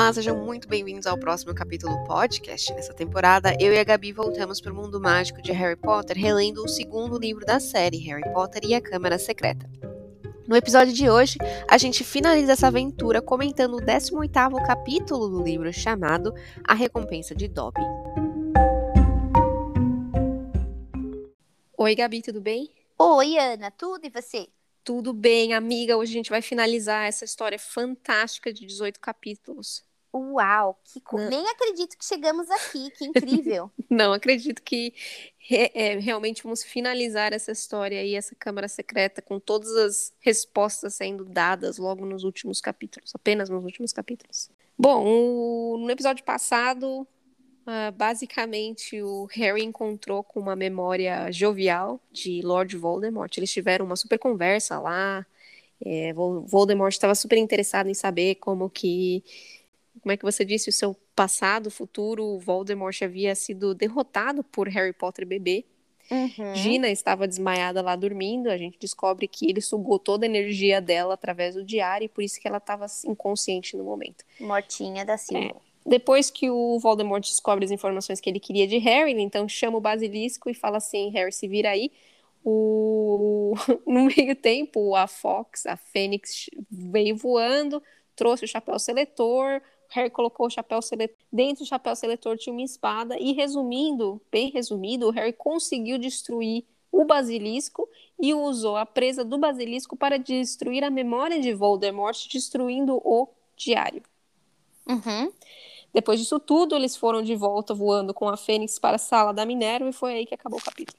Olá, sejam muito bem-vindos ao próximo capítulo podcast. Nessa temporada, eu e a Gabi voltamos para o mundo mágico de Harry Potter, relendo o segundo livro da série, Harry Potter e a Câmara Secreta. No episódio de hoje, a gente finaliza essa aventura comentando o 18º capítulo do livro chamado A Recompensa de Dobby. Oi, Gabi, tudo bem? Oi, Ana, tudo e você? Tudo bem, amiga. Hoje a gente vai finalizar essa história fantástica de 18 capítulos. Uau, que co... nem acredito que chegamos aqui, que incrível. Não, acredito que re é, realmente vamos finalizar essa história e essa Câmara Secreta com todas as respostas sendo dadas logo nos últimos capítulos, apenas nos últimos capítulos. Bom, o... no episódio passado, Uh, basicamente, o Harry encontrou com uma memória jovial de Lord Voldemort. Eles tiveram uma super conversa lá. É, Voldemort estava super interessado em saber como que, como é que você disse, o seu passado, futuro, Voldemort havia sido derrotado por Harry Potter bebê. Uhum. Gina estava desmaiada lá dormindo. A gente descobre que ele sugou toda a energia dela através do diário e por isso que ela estava inconsciente no momento. Mortinha da Silva. É. Depois que o Voldemort descobre as informações que ele queria de Harry, ele então chama o Basilisco e fala assim: Harry, se vira aí. O... No meio tempo, a Fox, a Fênix, veio voando, trouxe o chapéu seletor. Harry colocou o chapéu seletor. Dentro do chapéu seletor tinha uma espada. E resumindo, bem resumido, o Harry conseguiu destruir o basilisco e usou a presa do basilisco para destruir a memória de Voldemort, destruindo o diário. Uhum. Depois disso tudo, eles foram de volta voando com a Fênix para a sala da Minerva e foi aí que acabou o capítulo.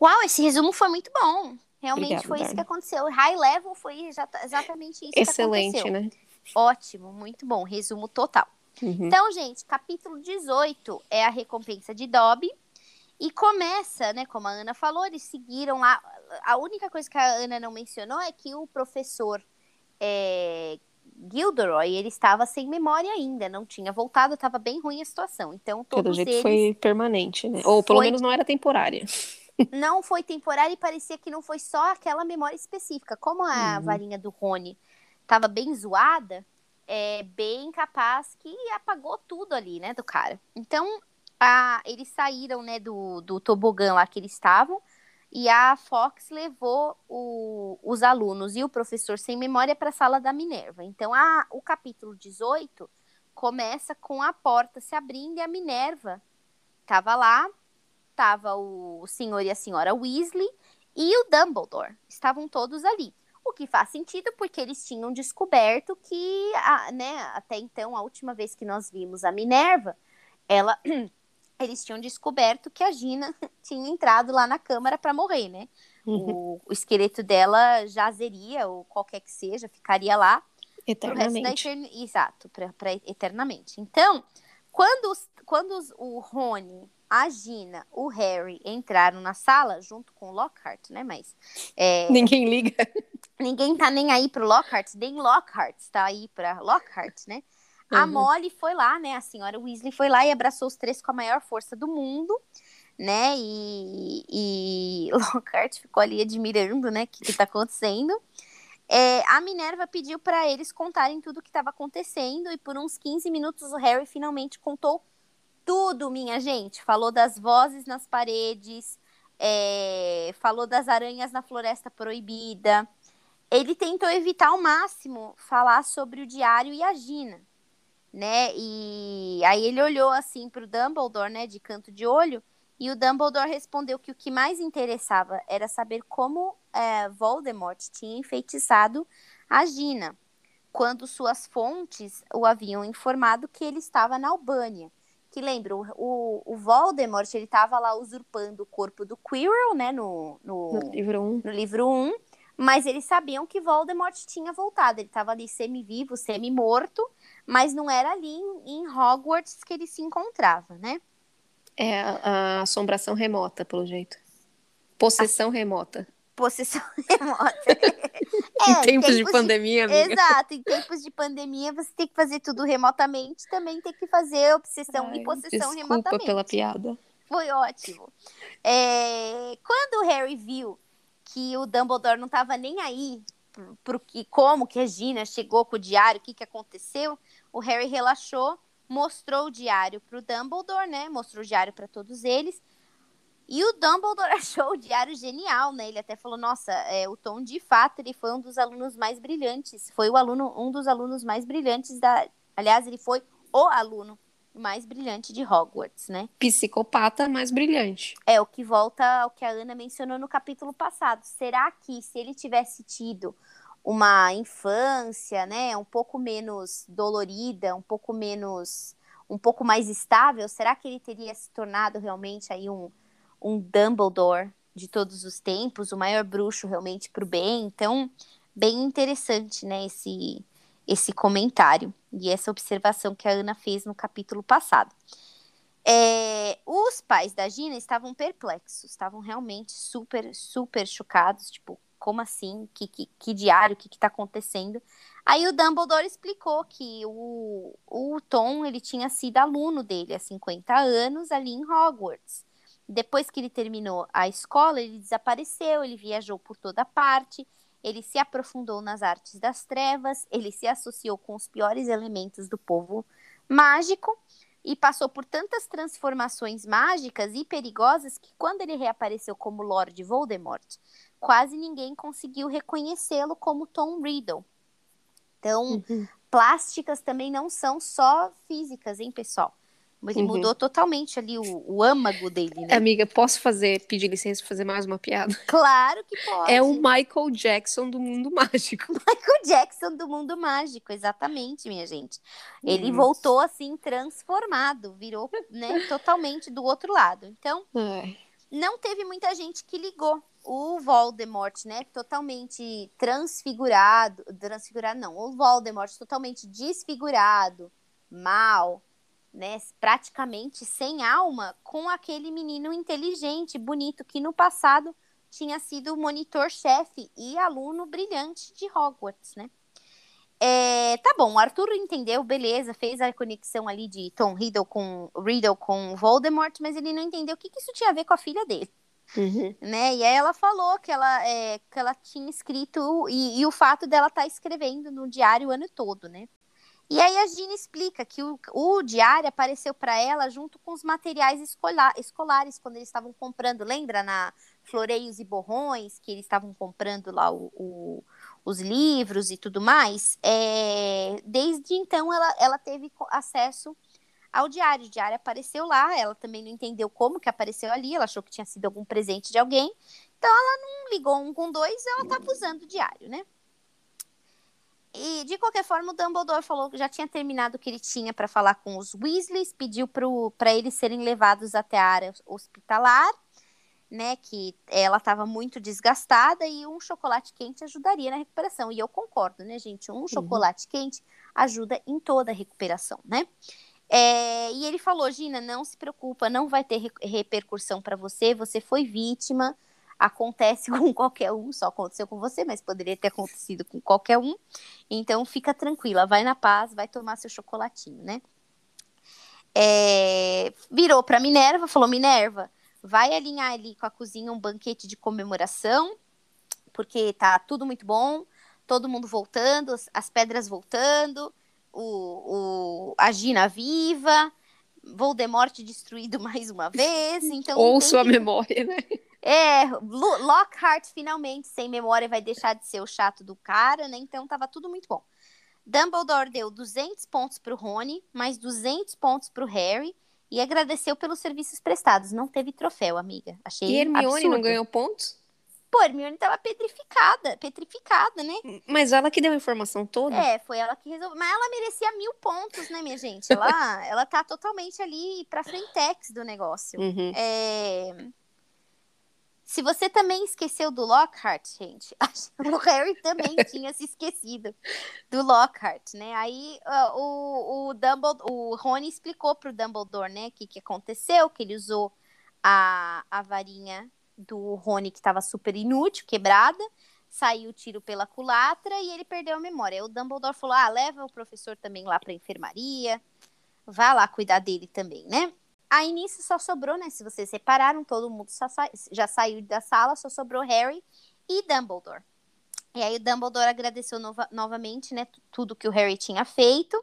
Uau, esse resumo foi muito bom. Realmente Obrigada, foi isso que aconteceu. High level foi exatamente isso Excelente, que aconteceu. né? Ótimo, muito bom. Resumo total. Uhum. Então, gente, capítulo 18 é a recompensa de Dobby. E começa, né, como a Ana falou, eles seguiram lá. A única coisa que a Ana não mencionou é que o professor é, Gilderoy, ele estava sem memória ainda, não tinha voltado, estava bem ruim a situação. Então, todos Pelo jeito eles... foi permanente, né? Ou pelo foi... menos não era temporária. Não foi temporária e parecia que não foi só aquela memória específica. Como a uhum. varinha do Rony estava bem zoada, é bem capaz que apagou tudo ali, né, do cara. Então, a, eles saíram, né, do, do tobogã lá que eles estavam e a Fox levou o, os alunos e o professor sem memória para a sala da Minerva. Então, a, o capítulo 18 começa com a porta se abrindo e a Minerva estava lá, estava o senhor e a senhora Weasley e o Dumbledore. Estavam todos ali. O que faz sentido porque eles tinham descoberto que, a, né, até então, a última vez que nós vimos a Minerva, ela eles tinham descoberto que a Gina tinha entrado lá na câmara para morrer, né? Uhum. O, o, esqueleto dela jazeria, ou qualquer que seja, ficaria lá. Eternamente. Etern... Exato, para eternamente. Então, quando, os, quando os, o Rony, a Gina, o Harry entraram na sala, junto com o Lockhart, né? Mas. É... Ninguém liga. Ninguém tá nem aí pro Lockhart, nem Lockhart está aí para Lockhart, né? Uhum. A Molly foi lá, né? A senhora Weasley foi lá e abraçou os três com a maior força do mundo, né? E, e Lockhart ficou ali admirando, né? O que, está acontecendo. É, a Minerva pediu para eles contarem tudo o que estava acontecendo e por uns 15 minutos o Harry finalmente contou tudo, minha gente. Falou das vozes nas paredes, é, falou das aranhas na floresta proibida. Ele tentou evitar ao máximo falar sobre o diário e a Gina, né? E aí ele olhou assim para o Dumbledore, né, de canto de olho, e o Dumbledore respondeu que o que mais interessava era saber como é, Voldemort tinha enfeitiçado a Gina, quando suas fontes o haviam informado que ele estava na Albânia. Que lembra, o, o Voldemort ele estava lá usurpando o corpo do Quirrell, né, no, no, no livro 1. Um. No livro 1, um, mas eles sabiam que Voldemort tinha voltado. Ele estava ali semi-vivo, semi-morto, mas não era ali em, em, Hogwarts que ele se encontrava, né? É a, a assombração remota, pelo jeito. Possessão a... remota. Possessão remota. é, em tempos, de pandemia, de... amiga. Exato, em tempos de pandemia você tem que fazer tudo remotamente, também tem que fazer obsessão Ai, e possessão desculpa remotamente. Desculpa pela piada. Foi ótimo. É... Quando o Harry viu que o Dumbledore não estava nem aí pro que como que a Gina chegou com o diário, o que que aconteceu, O Harry relaxou, mostrou o diário pro Dumbledore, né? Mostrou o diário para todos eles. E o Dumbledore achou o diário genial, né? Ele até falou: "Nossa, é, o Tom de fato ele foi um dos alunos mais brilhantes. Foi o aluno, um dos alunos mais brilhantes da, aliás, ele foi o aluno mais brilhante de Hogwarts, né? Psicopata mais brilhante. É o que volta ao que a Ana mencionou no capítulo passado. Será que se ele tivesse tido uma infância, né, um pouco menos dolorida, um pouco menos, um pouco mais estável, será que ele teria se tornado realmente aí um, um Dumbledore de todos os tempos, o maior bruxo realmente para o bem? Então, bem interessante, né, esse esse comentário e essa observação que a Ana fez no capítulo passado. É, os pais da Gina estavam perplexos, estavam realmente super, super chocados, tipo, como assim? Que, que, que diário? O que está acontecendo? Aí o Dumbledore explicou que o, o Tom ele tinha sido aluno dele há 50 anos ali em Hogwarts. Depois que ele terminou a escola, ele desapareceu, ele viajou por toda parte, ele se aprofundou nas artes das trevas, ele se associou com os piores elementos do povo mágico e passou por tantas transformações mágicas e perigosas que quando ele reapareceu como Lord Voldemort, quase ninguém conseguiu reconhecê-lo como Tom Riddle. Então, uhum. plásticas também não são só físicas, hein, pessoal? Ele uhum. mudou totalmente ali o, o âmago dele, né? Amiga, posso fazer, pedir licença para fazer mais uma piada? Claro que pode. É o Michael Jackson do mundo mágico. Michael Jackson do mundo mágico, exatamente, minha gente. Ele voltou assim transformado, virou, né, totalmente do outro lado. Então, Ai. não teve muita gente que ligou o Voldemort, né, totalmente transfigurado, transfigurado não, o Voldemort totalmente desfigurado, mal, né, praticamente sem alma, com aquele menino inteligente, bonito, que no passado tinha sido monitor-chefe e aluno brilhante de Hogwarts, né? É, tá bom, o Arthur entendeu, beleza, fez a conexão ali de Tom Riddle com Riddle com Voldemort, mas ele não entendeu o que, que isso tinha a ver com a filha dele. Uhum. Né? E aí ela falou que ela, é, que ela tinha escrito, e, e o fato dela estar tá escrevendo no diário o ano todo, né? E aí a Gina explica que o, o diário apareceu para ela junto com os materiais escolar, escolares quando eles estavam comprando, lembra na Floreios e Borrões que eles estavam comprando lá o, o, os livros e tudo mais. É, desde então ela, ela teve acesso ao diário. O diário apareceu lá, ela também não entendeu como que apareceu ali, ela achou que tinha sido algum presente de alguém. Então ela não ligou um com dois, ela estava usando o diário, né? E, de qualquer forma, o Dumbledore falou que já tinha terminado o que ele tinha para falar com os Weasleys, pediu para eles serem levados até a área hospitalar, né? Que ela estava muito desgastada e um chocolate quente ajudaria na recuperação. E eu concordo, né, gente? Um uhum. chocolate quente ajuda em toda a recuperação, né? É, e ele falou, Gina, não se preocupa, não vai ter re repercussão para você, você foi vítima acontece com qualquer um, só aconteceu com você, mas poderia ter acontecido com qualquer um. Então fica tranquila, vai na paz, vai tomar seu chocolatinho, né? É, virou para Minerva, falou: Minerva, vai alinhar ali com a cozinha um banquete de comemoração, porque tá tudo muito bom, todo mundo voltando, as pedras voltando, o, o, a Gina viva, Voldemort destruído mais uma vez. Então Ou sua que... memória, né? É, Lockhart finalmente sem memória vai deixar de ser o chato do cara, né? Então tava tudo muito bom. Dumbledore deu 200 pontos pro Rony, mais 200 pontos pro Harry e agradeceu pelos serviços prestados. Não teve troféu, amiga. Achei E Hermione absurdo. não ganhou pontos? Pô, Hermione tava petrificada, petrificada, né? Mas ela que deu a informação toda? É, foi ela que resolveu. Mas ela merecia mil pontos, né, minha gente? Ela, ela tá totalmente ali pra frentex do negócio. Uhum. É... Se você também esqueceu do Lockhart, gente, o Harry também tinha se esquecido do Lockhart, né? Aí uh, o, o Dumbledore, o Rony explicou pro Dumbledore, né, o que, que aconteceu, que ele usou a, a varinha do Rony que estava super inútil, quebrada, saiu o tiro pela culatra e ele perdeu a memória. Aí o Dumbledore falou: "Ah, leva o professor também lá para enfermaria, vá lá cuidar dele também, né?" Aí nisso só sobrou, né? Se vocês separaram, todo mundo sa já saiu da sala, só sobrou Harry e Dumbledore. E aí o Dumbledore agradeceu nova novamente, né? Tudo que o Harry tinha feito.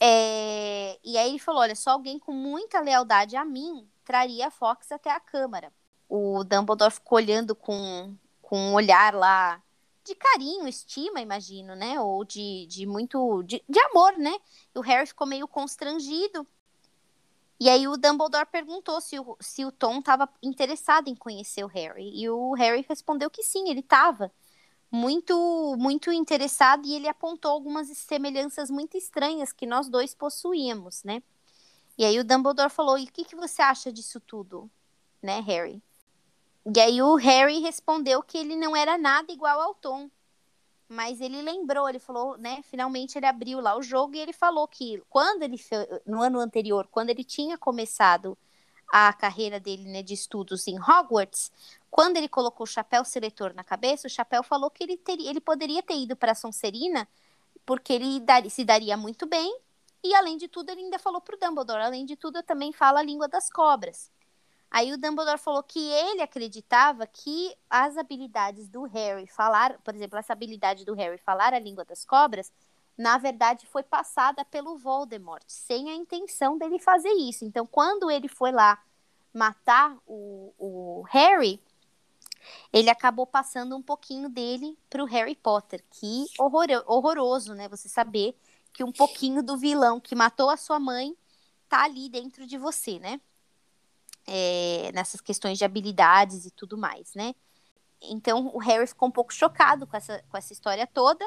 É, e aí ele falou: olha, só alguém com muita lealdade a mim traria a Fox até a Câmara. O Dumbledore ficou olhando com, com um olhar lá de carinho, estima, imagino, né? Ou de, de muito. De, de amor, né? E o Harry ficou meio constrangido. E aí o Dumbledore perguntou se o, se o Tom estava interessado em conhecer o Harry. E o Harry respondeu que sim, ele estava muito muito interessado e ele apontou algumas semelhanças muito estranhas que nós dois possuíamos, né? E aí o Dumbledore falou: "E o que, que você acha disso tudo, né, Harry?" E aí o Harry respondeu que ele não era nada igual ao Tom. Mas ele lembrou, ele falou, né? Finalmente ele abriu lá o jogo e ele falou que quando ele no ano anterior, quando ele tinha começado a carreira dele né, de estudos em Hogwarts, quando ele colocou o chapéu seletor na cabeça, o chapéu falou que ele, teria, ele poderia ter ido para Sonserina porque ele dar, se daria muito bem e além de tudo ele ainda falou para o Dumbledore, além de tudo eu também falo a língua das cobras. Aí o Dumbledore falou que ele acreditava que as habilidades do Harry falar, por exemplo, essa habilidade do Harry falar a língua das cobras, na verdade foi passada pelo Voldemort, sem a intenção dele fazer isso. Então, quando ele foi lá matar o, o Harry, ele acabou passando um pouquinho dele para o Harry Potter. Que horror, horroroso, né? Você saber que um pouquinho do vilão que matou a sua mãe tá ali dentro de você, né? É, nessas questões de habilidades e tudo mais, né? Então o Harry ficou um pouco chocado com essa, com essa história toda.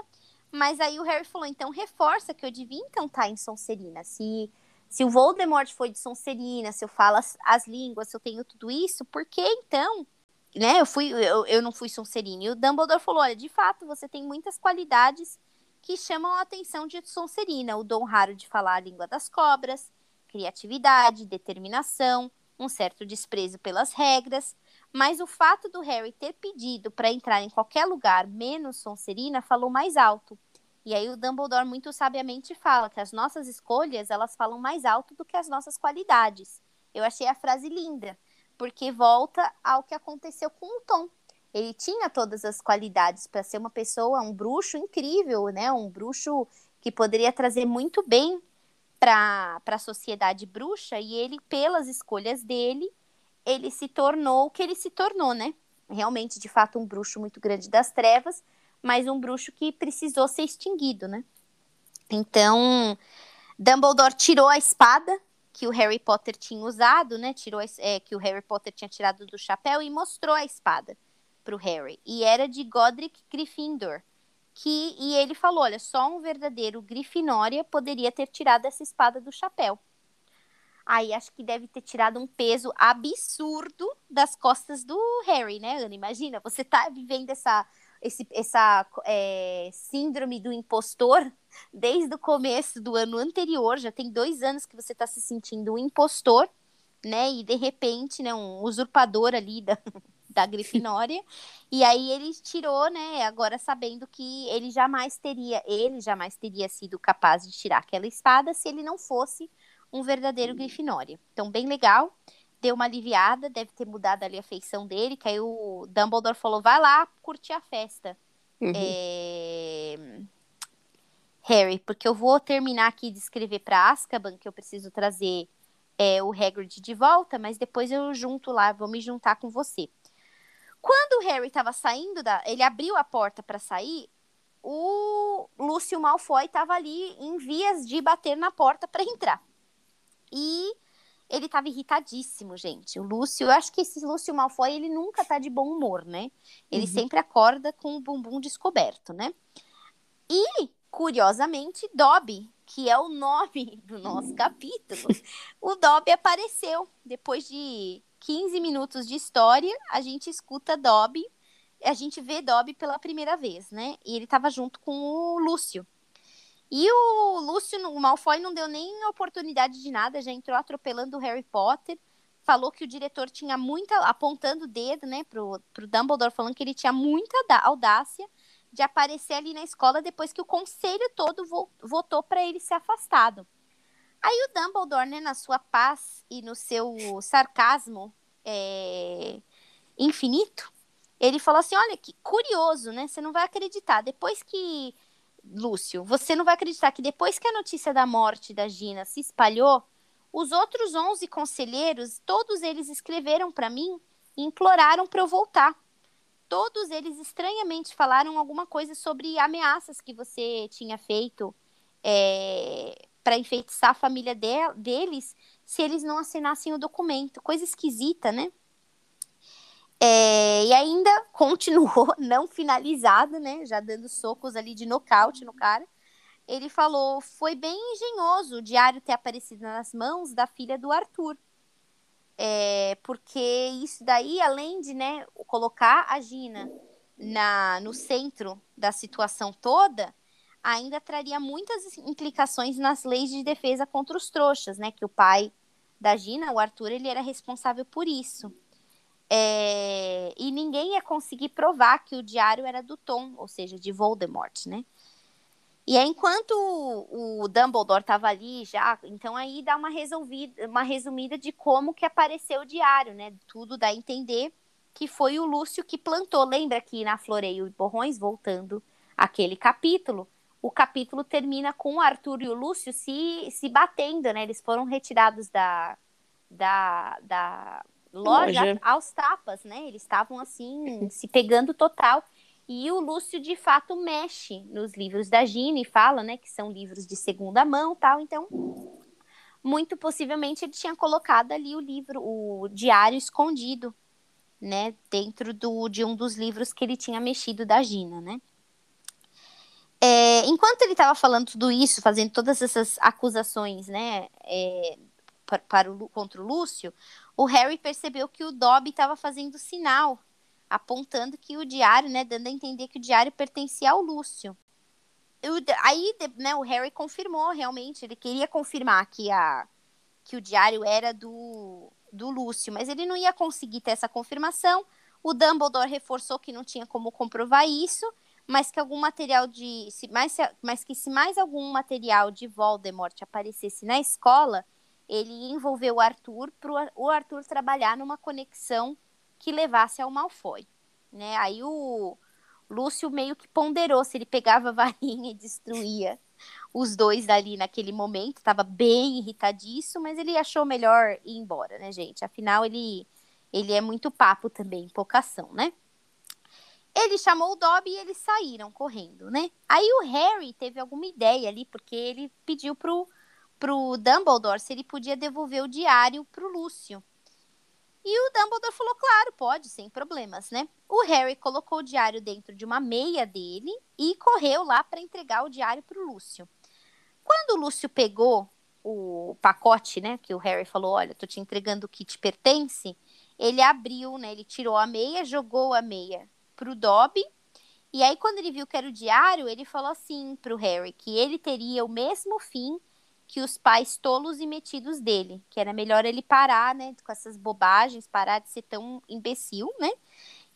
Mas aí o Harry falou, então reforça que eu devia então estar tá em Sonserina. Se, se o Voldemort foi de Sonserina, se eu falo as, as línguas, se eu tenho tudo isso, por que então, né, eu, fui, eu, eu não fui Sonserina? E o Dumbledore falou, olha, de fato, você tem muitas qualidades que chamam a atenção de Sonserina. O dom raro de falar a língua das cobras, criatividade, determinação, um certo desprezo pelas regras, mas o fato do Harry ter pedido para entrar em qualquer lugar menos Sonserina falou mais alto. E aí o Dumbledore muito sabiamente fala que as nossas escolhas, elas falam mais alto do que as nossas qualidades. Eu achei a frase linda, porque volta ao que aconteceu com o Tom. Ele tinha todas as qualidades para ser uma pessoa, um bruxo incrível, né? Um bruxo que poderia trazer muito bem para a sociedade bruxa e ele, pelas escolhas dele, ele se tornou o que ele se tornou, né? Realmente, de fato, um bruxo muito grande das trevas, mas um bruxo que precisou ser extinguido, né? Então, Dumbledore tirou a espada que o Harry Potter tinha usado, né? Tirou é, que o Harry Potter tinha tirado do chapéu e mostrou a espada para o Harry. E era de Godric Gryffindor. Que, e ele falou: olha, só um verdadeiro Grifinória poderia ter tirado essa espada do chapéu. Aí acho que deve ter tirado um peso absurdo das costas do Harry, né, Ana? Imagina, você tá vivendo essa, esse, essa é, síndrome do impostor desde o começo do ano anterior, já tem dois anos que você tá se sentindo um impostor, né? E de repente, né, um usurpador ali da, da Grifinória. e aí ele tirou, né? Agora sabendo que ele jamais teria, ele jamais teria sido capaz de tirar aquela espada se ele não fosse um verdadeiro Grifinória. Então, bem legal. Deu uma aliviada, deve ter mudado ali a feição dele, que aí o Dumbledore falou, vai lá curtir a festa. Uhum. É... Harry, porque eu vou terminar aqui de escrever para Azkaban, que eu preciso trazer é, o Hagrid de volta, mas depois eu junto lá, vou me juntar com você. Quando o Harry estava saindo da, ele abriu a porta para sair, o Lúcio Malfoy estava ali em vias de bater na porta para entrar. E ele tava irritadíssimo, gente. O Lúcio, eu acho que esse Lúcio Malfoy, ele nunca tá de bom humor, né? Ele uhum. sempre acorda com o bumbum descoberto, né? E, curiosamente, Dobby, que é o nome do nosso capítulo, o Dobby apareceu. Depois de 15 minutos de história, a gente escuta Dobby, a gente vê Dobby pela primeira vez, né? E ele tava junto com o Lúcio. E o Lúcio, o Malfoy, não deu nem oportunidade de nada, já entrou atropelando o Harry Potter. Falou que o diretor tinha muita. apontando o dedo, né, pro, pro Dumbledore, falando que ele tinha muita audácia de aparecer ali na escola depois que o conselho todo vo votou para ele ser afastado. Aí o Dumbledore, né, na sua paz e no seu sarcasmo é, infinito, ele falou assim: olha que curioso, né? Você não vai acreditar. Depois que Lúcio, você não vai acreditar que depois que a notícia da morte da Gina se espalhou, os outros 11 conselheiros, todos eles escreveram para mim e imploraram para eu voltar. Todos eles estranhamente falaram alguma coisa sobre ameaças que você tinha feito é, para enfeitiçar a família de, deles se eles não assinassem o documento. Coisa esquisita, né? É, e ainda continuou não finalizado, né? Já dando socos ali de nocaute no cara. Ele falou: foi bem engenhoso o diário ter aparecido nas mãos da filha do Arthur. É, porque isso daí, além de né, colocar a Gina na, no centro da situação toda, ainda traria muitas implicações nas leis de defesa contra os trouxas, né? Que o pai da Gina, o Arthur, ele era responsável por isso. É, e ninguém ia conseguir provar que o diário era do Tom, ou seja, de Voldemort, né? E aí, enquanto o, Dumbledore estava ali já, então aí dá uma, resolvida, uma resumida de como que apareceu o diário, né? Tudo dá a entender que foi o Lúcio que plantou. Lembra que na Floreio e Borrões, voltando aquele capítulo, o capítulo termina com o Arthur e o Lúcio se, se batendo, né? Eles foram retirados da, da, da loja, loja. aos tapas, né? Eles estavam assim, se pegando total. E o Lúcio, de fato, mexe nos livros da Gina e fala, né, que são livros de segunda mão tal. Então, muito possivelmente ele tinha colocado ali o livro, o diário escondido, né, dentro do, de um dos livros que ele tinha mexido da Gina, né. É, enquanto ele estava falando tudo isso, fazendo todas essas acusações, né, é, para, para o, contra o Lúcio, o Harry percebeu que o Dobby estava fazendo sinal, apontando que o diário, né, dando a entender que o diário pertencia ao Lúcio. Eu, aí, né, o Harry confirmou realmente, ele queria confirmar que, a, que o diário era do, do Lúcio, mas ele não ia conseguir ter essa confirmação. O Dumbledore reforçou que não tinha como comprovar isso, mas que algum material de. Se mais, mas que se mais algum material de Voldemort aparecesse na escola, ele envolveu o Arthur para o Arthur trabalhar numa conexão que levasse ao Malfoy. Né? Aí o Lúcio meio que ponderou se ele pegava a varinha e destruía os dois ali naquele momento. Estava bem irritadíssimo, mas ele achou melhor ir embora, né, gente? Afinal, ele, ele é muito papo também, pouca ação, né? Ele chamou o Dobby e eles saíram correndo, né? Aí o Harry teve alguma ideia ali, porque ele pediu pro pro Dumbledore se ele podia devolver o diário pro Lúcio. E o Dumbledore falou, claro, pode, sem problemas, né? O Harry colocou o diário dentro de uma meia dele e correu lá para entregar o diário pro Lúcio. Quando o Lúcio pegou o pacote, né, que o Harry falou, olha, tô te entregando o que te pertence, ele abriu, né, ele tirou a meia, jogou a meia pro Dobby, e aí quando ele viu que era o diário, ele falou assim pro Harry que ele teria o mesmo fim que os pais tolos e metidos dele, que era melhor ele parar, né, com essas bobagens, parar de ser tão imbecil, né?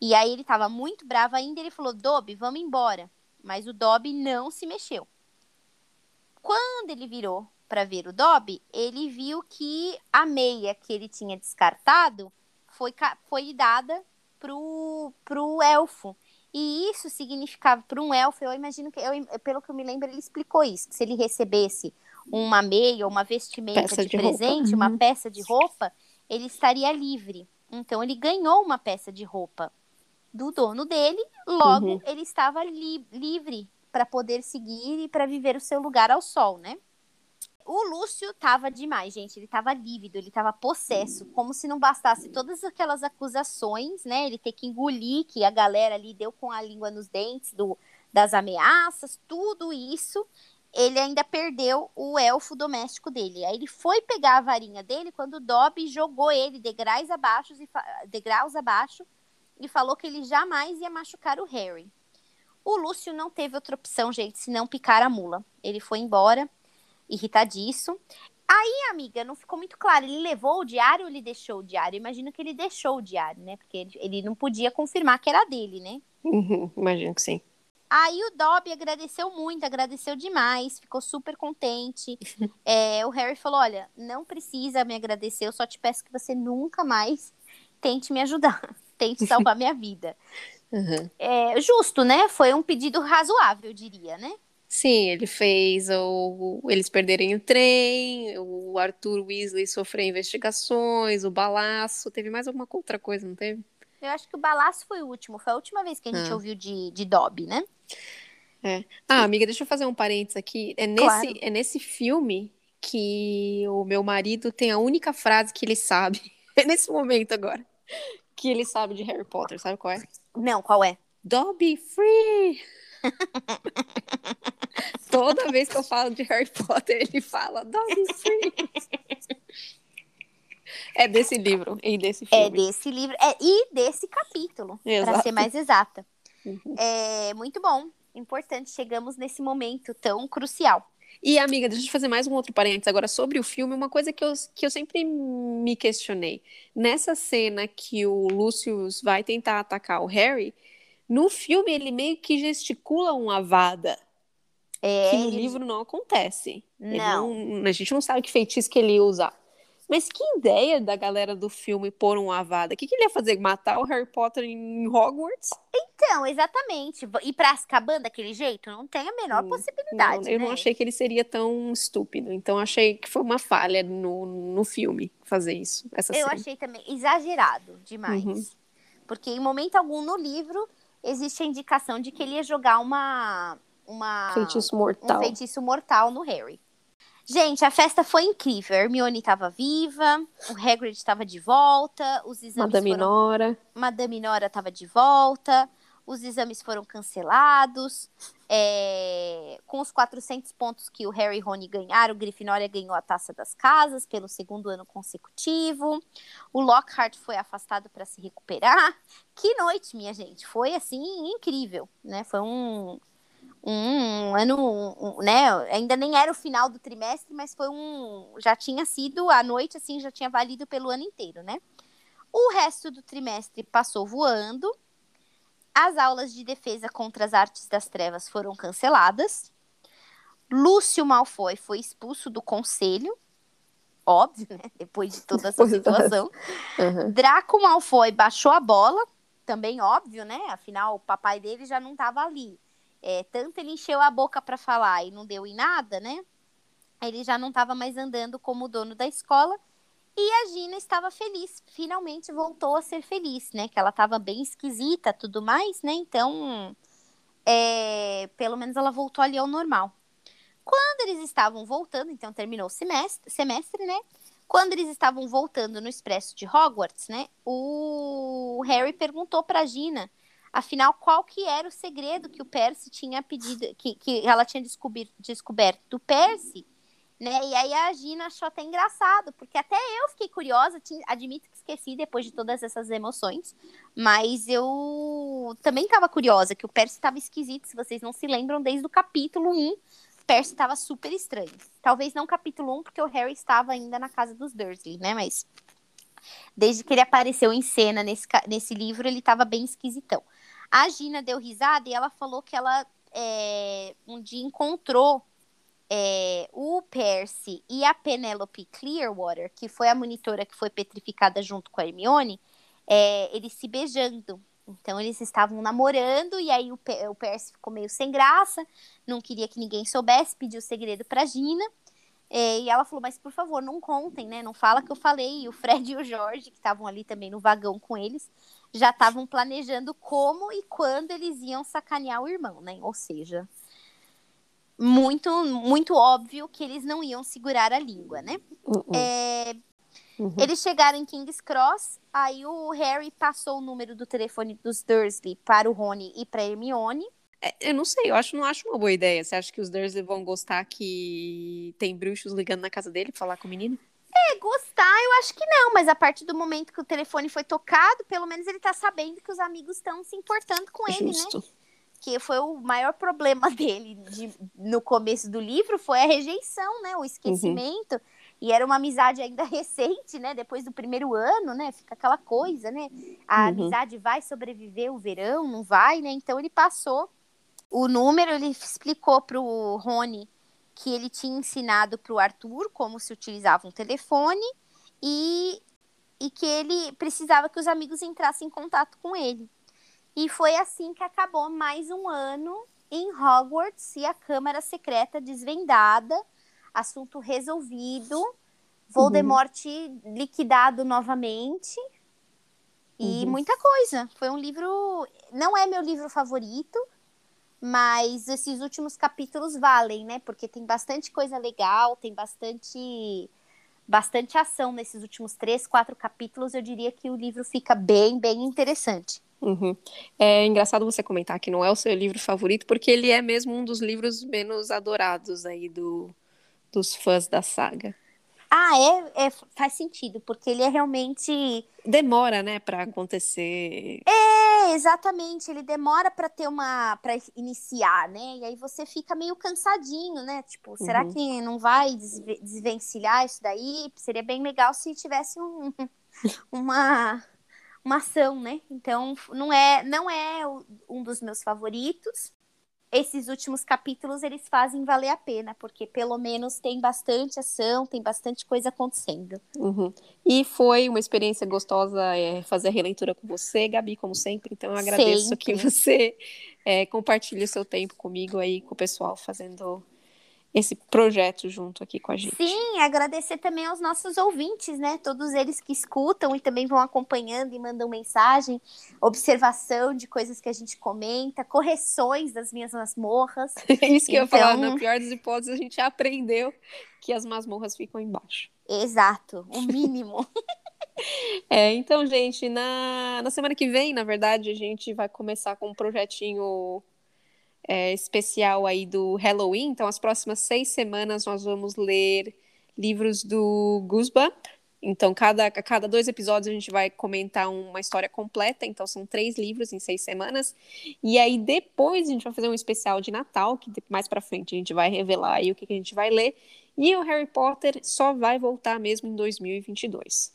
E aí ele tava muito bravo ainda, ele falou: "Dobby, vamos embora". Mas o Dobby não se mexeu. Quando ele virou para ver o Dobby, ele viu que a meia que ele tinha descartado foi, foi dada pro, pro elfo. E isso significava para um elfo, eu imagino que, eu, pelo que eu me lembro, ele explicou isso, que se ele recebesse uma meia, uma vestimenta de, de, presente, uma uhum. peça de roupa, ele estaria livre. Então ele ganhou uma peça de roupa do dono dele, logo uhum. ele estava li livre para poder seguir e para viver o seu lugar ao sol, né? O Lúcio tava demais, gente. Ele tava lívido, ele tava possesso, como se não bastasse todas aquelas acusações, né? Ele ter que engolir que a galera ali deu com a língua nos dentes do, das ameaças, tudo isso ele ainda perdeu o elfo doméstico dele. Aí ele foi pegar a varinha dele quando o Dobby jogou ele degraus abaixo degraus abaixo e falou que ele jamais ia machucar o Harry. O Lúcio não teve outra opção, gente, senão picar a mula. Ele foi embora, irritadíssimo. Aí, amiga, não ficou muito claro. Ele levou o diário ou ele deixou o diário? Imagino que ele deixou o diário, né? Porque ele, ele não podia confirmar que era dele, né? Uhum, imagino que sim. Aí o Dobby agradeceu muito, agradeceu demais, ficou super contente. É, o Harry falou: Olha, não precisa me agradecer, eu só te peço que você nunca mais tente me ajudar, tente salvar minha vida. Uhum. É, justo, né? Foi um pedido razoável, eu diria, né? Sim, ele fez o, eles perderem o trem, o Arthur Weasley sofrer investigações, o balaço. Teve mais alguma outra coisa, não teve? Eu acho que o balaço foi o último. Foi a última vez que a gente ah. ouviu de, de Dobby, né? É. Ah, amiga, deixa eu fazer um parênteses aqui. É nesse, claro. é nesse filme que o meu marido tem a única frase que ele sabe. É nesse momento agora. Que ele sabe de Harry Potter. Sabe qual é? Não, qual é? Dobby Free! Toda vez que eu falo de Harry Potter, ele fala Dobby Free! É desse livro e desse é filme. É desse livro é, e desse capítulo, para ser mais exata. Uhum. É muito bom, importante. Chegamos nesse momento tão crucial. E, amiga, deixa eu fazer mais um outro parênteses agora sobre o filme. Uma coisa que eu, que eu sempre me questionei. Nessa cena que o Lucius vai tentar atacar o Harry, no filme ele meio que gesticula uma avada. É, que no ele... livro não acontece. Não. não. A gente não sabe que feitiço que ele ia usar. Mas que ideia da galera do filme pôr um Avada? O que, que ele ia fazer? Matar o Harry Potter em Hogwarts? Então, exatamente. E pra Azkaban daquele jeito? Não tem a menor hum, possibilidade. Não, eu né? não achei que ele seria tão estúpido. Então, achei que foi uma falha no, no filme fazer isso. Eu cena. achei também exagerado demais. Uhum. Porque em momento algum no livro existe a indicação de que ele ia jogar uma. uma feitiço mortal. Um feitiço mortal no Harry. Gente, a festa foi incrível. A Hermione estava viva, o Hagrid estava de volta, os exames Madame foram... Nora. Madame Nora estava de volta, os exames foram cancelados. É... Com os 400 pontos que o Harry e Rony ganharam, o Grifinória ganhou a Taça das Casas pelo segundo ano consecutivo. O Lockhart foi afastado para se recuperar. Que noite, minha gente! Foi assim incrível, né? Foi um um ano, um, né? Ainda nem era o final do trimestre, mas foi um. Já tinha sido a noite, assim, já tinha valido pelo ano inteiro, né? O resto do trimestre passou voando. As aulas de defesa contra as artes das trevas foram canceladas. Lúcio Malfoy foi expulso do conselho. Óbvio, né? Depois de toda essa situação. Uhum. Draco Malfoy baixou a bola. Também óbvio, né? Afinal, o papai dele já não estava ali é, tanto ele encheu a boca para falar e não deu em nada, né? Ele já não estava mais andando como dono da escola. E a Gina estava feliz, finalmente voltou a ser feliz, né? Que ela estava bem esquisita, tudo mais, né? Então, é, pelo menos ela voltou ali ao normal. Quando eles estavam voltando, então terminou o semestre, semestre, né? Quando eles estavam voltando no expresso de Hogwarts, né? O Harry perguntou para Gina Afinal, qual que era o segredo que o Percy tinha pedido, que, que ela tinha descoberto do Percy, né? E aí a Gina achou até engraçado, porque até eu fiquei curiosa, admito que esqueci depois de todas essas emoções, mas eu também estava curiosa, que o Percy estava esquisito, se vocês não se lembram, desde o capítulo 1, Percy estava super estranho. Talvez não capítulo 1, porque o Harry estava ainda na casa dos Dursley, né? Mas desde que ele apareceu em cena nesse, nesse livro, ele estava bem esquisitão. A Gina deu risada e ela falou que ela é, um dia encontrou é, o Percy e a Penelope Clearwater, que foi a monitora que foi petrificada junto com a Hermione, é, eles se beijando. Então eles estavam namorando e aí o, o Percy ficou meio sem graça, não queria que ninguém soubesse, pediu o segredo para Gina. É, e ela falou, mas por favor, não contem, né? Não fala que eu falei. E o Fred e o Jorge, que estavam ali também no vagão com eles, já estavam planejando como e quando eles iam sacanear o irmão, né? Ou seja, muito, muito óbvio que eles não iam segurar a língua, né? Uhum. É, uhum. Eles chegaram em King's Cross, aí o Harry passou o número do telefone dos Dursley para o Rony e para Hermione. É, eu não sei, eu acho, não acho uma boa ideia. Você acha que os Dursley vão gostar que tem bruxos ligando na casa dele pra falar com o menino? É, gostar eu acho que não, mas a partir do momento que o telefone foi tocado, pelo menos ele tá sabendo que os amigos estão se importando com ele, né? Justo. né? Que foi o maior problema dele de, no começo do livro, foi a rejeição, né? O esquecimento. Uhum. E era uma amizade ainda recente, né? Depois do primeiro ano, né? Fica aquela coisa, né? A uhum. amizade vai sobreviver o verão, não vai, né? Então ele passou o número, ele explicou pro Rony que ele tinha ensinado para o Arthur como se utilizava um telefone e, e que ele precisava que os amigos entrassem em contato com ele. E foi assim que acabou mais um ano em Hogwarts e a Câmara Secreta desvendada, assunto resolvido, Voldemort uhum. liquidado novamente e uhum. muita coisa. Foi um livro, não é meu livro favorito, mas esses últimos capítulos valem, né? Porque tem bastante coisa legal, tem bastante bastante ação nesses últimos três, quatro capítulos. Eu diria que o livro fica bem, bem interessante. Uhum. É engraçado você comentar que não é o seu livro favorito, porque ele é mesmo um dos livros menos adorados aí do, dos fãs da saga. Ah, é, é, faz sentido, porque ele é realmente. Demora, né, para acontecer. É, exatamente. Ele demora para ter uma. para iniciar, né? E aí você fica meio cansadinho, né? Tipo, uhum. será que não vai desvencilhar isso daí? Seria bem legal se tivesse um, uma, uma ação, né? Então, não é, não é um dos meus favoritos, esses últimos capítulos eles fazem valer a pena, porque pelo menos tem bastante ação, tem bastante coisa acontecendo. Uhum. E foi uma experiência gostosa é, fazer a releitura com você, Gabi, como sempre. Então eu agradeço sempre. que você é, compartilhe o seu tempo comigo aí, com o pessoal, fazendo esse projeto junto aqui com a gente. Sim, agradecer também aos nossos ouvintes, né? Todos eles que escutam e também vão acompanhando e mandam mensagem, observação de coisas que a gente comenta, correções das minhas masmorras. Isso que então... eu ia falar, na então pior das hipóteses, a gente aprendeu que as masmorras ficam embaixo. Exato, o mínimo. é, então, gente, na, na semana que vem, na verdade, a gente vai começar com um projetinho é, especial aí do Halloween. Então, as próximas seis semanas nós vamos ler livros do Goosebump. Então, cada, cada dois episódios a gente vai comentar uma história completa. Então, são três livros em seis semanas. E aí, depois, a gente vai fazer um especial de Natal, que mais pra frente a gente vai revelar aí o que, que a gente vai ler. E o Harry Potter só vai voltar mesmo em 2022.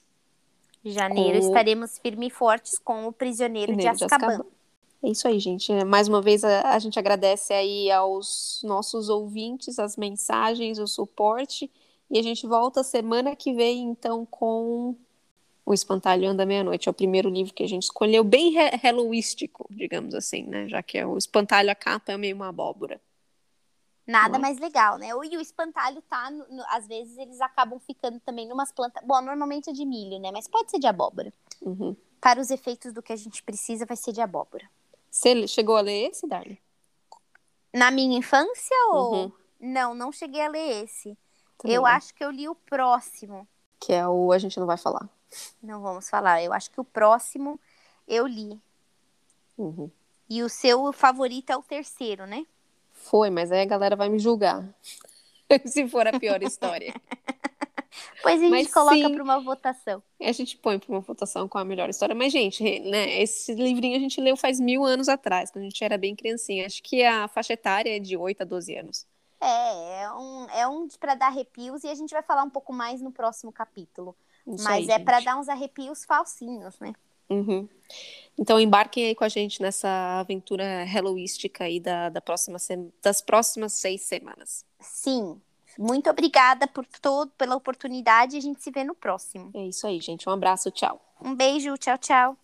Janeiro com... estaremos firmes e fortes com o Prisioneiro de Azkaban. de Azkaban. É isso aí, gente. Mais uma vez a, a, gente agradece aí aos nossos ouvintes, as mensagens, o suporte. E a gente volta semana que vem, então, com O Espantalho Anda Meia-Noite. É o primeiro livro que a gente escolheu, bem hallowístico, digamos assim, né? Já que é o espantalho, a capa é meio uma abóbora. Nada é? mais legal, né? E o espantalho tá, no, no, às vezes eles acabam ficando também numas plantas. Bom, normalmente é de milho, né? Mas pode ser de abóbora. Uhum. Para os efeitos do que a gente precisa, vai ser de abóbora. Você chegou a ler esse, Darly? Na minha infância ou. Uhum. Não, não cheguei a ler esse. Também eu acho que eu li o próximo. Que é o A gente não vai falar. Não vamos falar. Eu acho que o próximo eu li. Uhum. E o seu favorito é o terceiro, né? Foi, mas aí a galera vai me julgar. Se for a pior história. Pois a gente Mas, coloca para uma votação. A gente põe para uma votação com a melhor história. Mas, gente, né, esse livrinho a gente leu faz mil anos atrás, quando a gente era bem criancinha. Acho que a faixa etária é de 8 a 12 anos. É, é um, é um para dar arrepios e a gente vai falar um pouco mais no próximo capítulo. Isso Mas aí, é para dar uns arrepios falsinhos, né? Uhum. Então embarquem aí com a gente nessa aventura hallowística aí da, da próxima das próximas seis semanas. Sim, muito obrigada por todo, pela oportunidade. A gente se vê no próximo. É isso aí, gente. Um abraço, tchau. Um beijo, tchau, tchau.